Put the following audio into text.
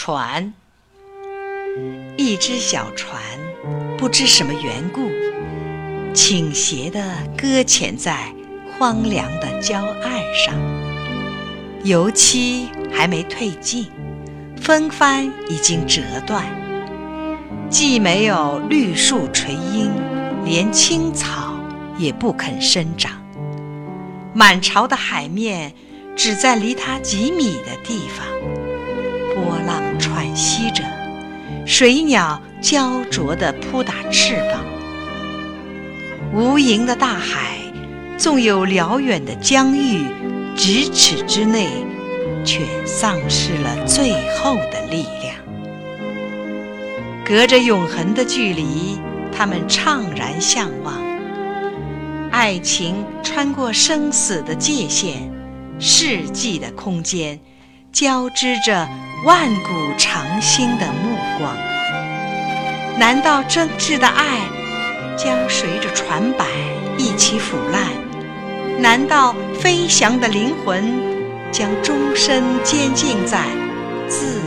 船，一只小船，不知什么缘故，倾斜地搁浅在荒凉的礁岸上。油漆还没褪尽，风帆已经折断，既没有绿树垂荫，连青草也不肯生长。满潮的海面只在离它几米的地方。波浪喘息着，水鸟焦灼地扑打翅膀。无垠的大海，纵有辽远的疆域，咫尺之内，却丧失了最后的力量。隔着永恒的距离，他们怅然相望。爱情穿过生死的界限，世纪的空间，交织着。万古长新的目光，难道真挚的爱将随着船板一起腐烂？难道飞翔的灵魂将终身监禁在自